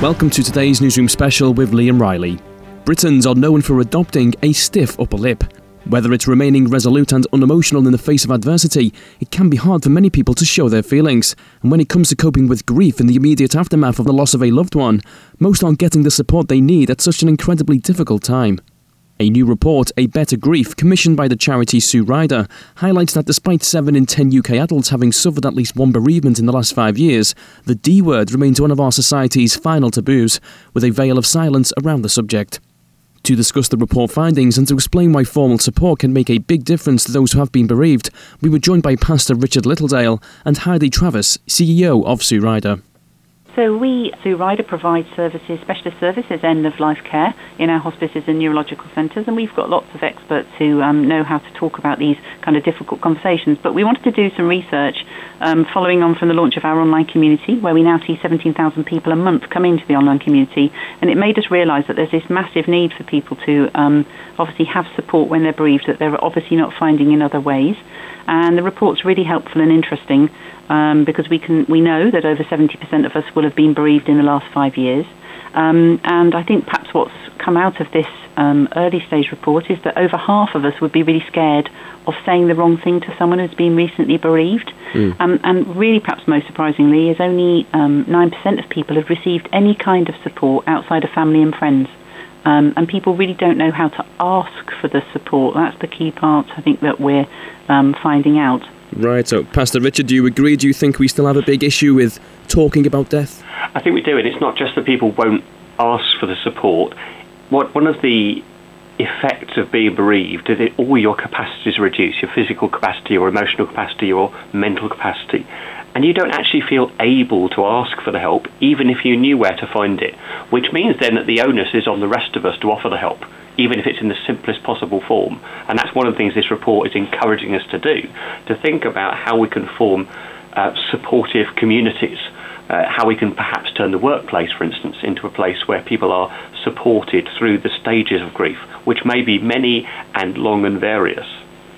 Welcome to today's Newsroom special with Liam Riley. Britons are known for adopting a stiff upper lip. Whether it's remaining resolute and unemotional in the face of adversity, it can be hard for many people to show their feelings. And when it comes to coping with grief in the immediate aftermath of the loss of a loved one, most aren't getting the support they need at such an incredibly difficult time. A new report, A Better Grief, commissioned by the charity Sue Ryder, highlights that despite 7 in 10 UK adults having suffered at least one bereavement in the last five years, the D word remains one of our society's final taboos, with a veil of silence around the subject. To discuss the report findings and to explain why formal support can make a big difference to those who have been bereaved, we were joined by Pastor Richard Littledale and Heidi Travis, CEO of Sue Ryder. So we, Sue Ryder, provide services, specialist services, end of life care in our hospices and neurological centres, and we've got lots of experts who um, know how to talk about these kind of difficult conversations. But we wanted to do some research um, following on from the launch of our online community, where we now see 17,000 people a month come into the online community, and it made us realise that there's this massive need for people to um, obviously have support when they're bereaved that they're obviously not finding in other ways. And the report's really helpful and interesting um, because we can we know that over 70% of us will have been bereaved in the last five years. Um, and I think perhaps what's come out of this um, early stage report is that over half of us would be really scared of saying the wrong thing to someone who's been recently bereaved. Mm. Um, and really, perhaps most surprisingly, is only um, 9% of people have received any kind of support outside of family and friends. Um, and people really don't know how to ask for the support. That's the key part, I think, that we're um, finding out. Right, so Pastor Richard, do you agree? Do you think we still have a big issue with talking about death? I think we do, and it's not just that people won't ask for the support. What one of the effects of being bereaved is that all your capacities reduce your physical capacity, your emotional capacity, your mental capacity. And you don't actually feel able to ask for the help, even if you knew where to find it. Which means then that the onus is on the rest of us to offer the help even if it's in the simplest possible form. And that's one of the things this report is encouraging us to do, to think about how we can form uh, supportive communities. Uh, how we can perhaps turn the workplace, for instance, into a place where people are supported through the stages of grief, which may be many and long and various.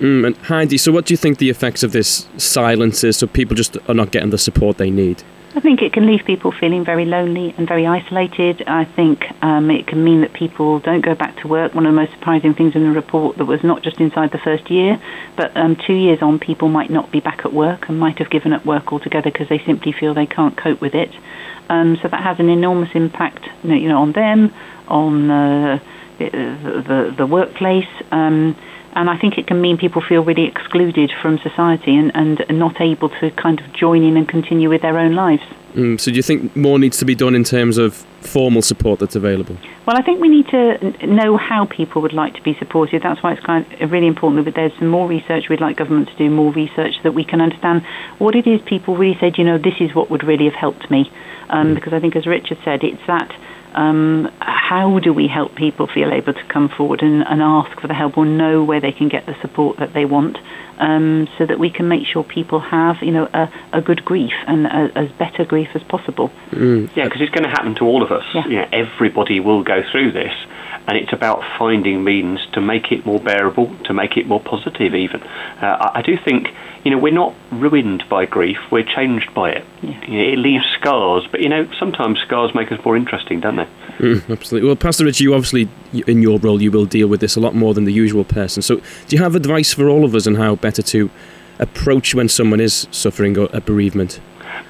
Mm, and Heidi, so what do you think the effects of this silence is? So people just are not getting the support they need. I think it can leave people feeling very lonely and very isolated. I think um, it can mean that people don't go back to work. One of the most surprising things in the report that was not just inside the first year, but um, two years on, people might not be back at work and might have given up work altogether because they simply feel they can't cope with it. Um, so that has an enormous impact, you know, on them, on uh, the, the, the workplace. Um, and I think it can mean people feel really excluded from society and, and not able to kind of join in and continue with their own lives. Mm, so, do you think more needs to be done in terms of formal support that's available? Well, I think we need to know how people would like to be supported. That's why it's kind of really important that there's some more research. We'd like government to do more research so that we can understand what it is people really said, you know, this is what would really have helped me. Um, mm. Because I think, as Richard said, it's that um, how do we help people feel able to come forward and, and, ask for the help or know where they can get the support that they want um, so that we can make sure people have you know a, a good grief and a, as better grief as possible mm. yeah because it's going to happen to all of us yeah. You know, everybody will go through this and it's about finding means to make it more bearable, to make it more positive. Even uh, I, I, do think you know we're not ruined by grief; we're changed by it. Yeah. You know, it leaves scars, but you know sometimes scars make us more interesting, don't they? Mm, absolutely. Well, Pastor Rich, you obviously in your role you will deal with this a lot more than the usual person. So, do you have advice for all of us on how better to approach when someone is suffering a bereavement?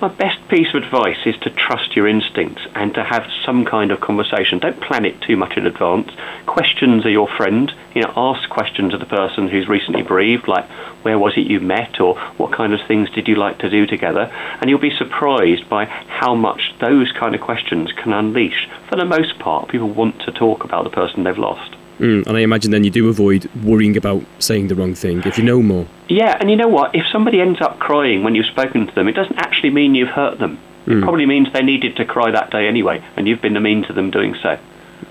My best piece of advice is to trust your instincts and to have some kind of conversation. Don't plan it too much in advance. Questions are your friend. You know, ask questions of the person who's recently bereaved, like where was it you met or what kind of things did you like to do together? And you'll be surprised by how much those kind of questions can unleash. For the most part, people want to talk about the person they've lost. Mm, and I imagine then you do avoid worrying about saying the wrong thing if you know more. Yeah, and you know what? If somebody ends up crying when you've spoken to them, it doesn't actually mean you've hurt them. It mm. probably means they needed to cry that day anyway, and you've been the mean to them doing so.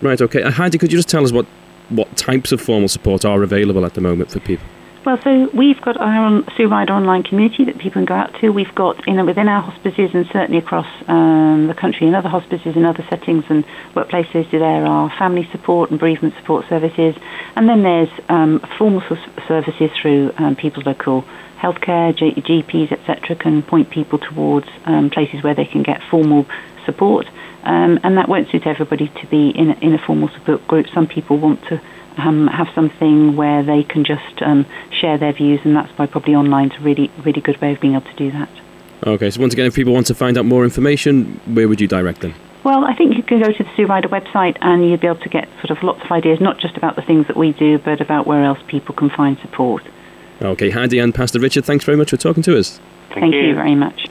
Right, okay. Uh, Heidi, could you just tell us what, what types of formal support are available at the moment for people? Well, so we've got our own Sue Ryder online community that people can go out to. We've got you know, within our hospices and certainly across um, the country in other hospices in other settings and workplaces, there are family support and bereavement support services. And then there's um, formal services through um, people's local healthcare, G- GPs, etc., can point people towards um, places where they can get formal support. Um, and that won't suit everybody to be in a, in a formal support group. Some people want to um, have something where they can just um, share their views, and that's why probably online is a really, really good way of being able to do that. Okay, so once again, if people want to find out more information, where would you direct them? Well, I think you can go to the Sue Ryder website and you'll be able to get sort of lots of ideas, not just about the things that we do, but about where else people can find support. Okay, Heidi and Pastor Richard, thanks very much for talking to us. Thank, Thank you. you very much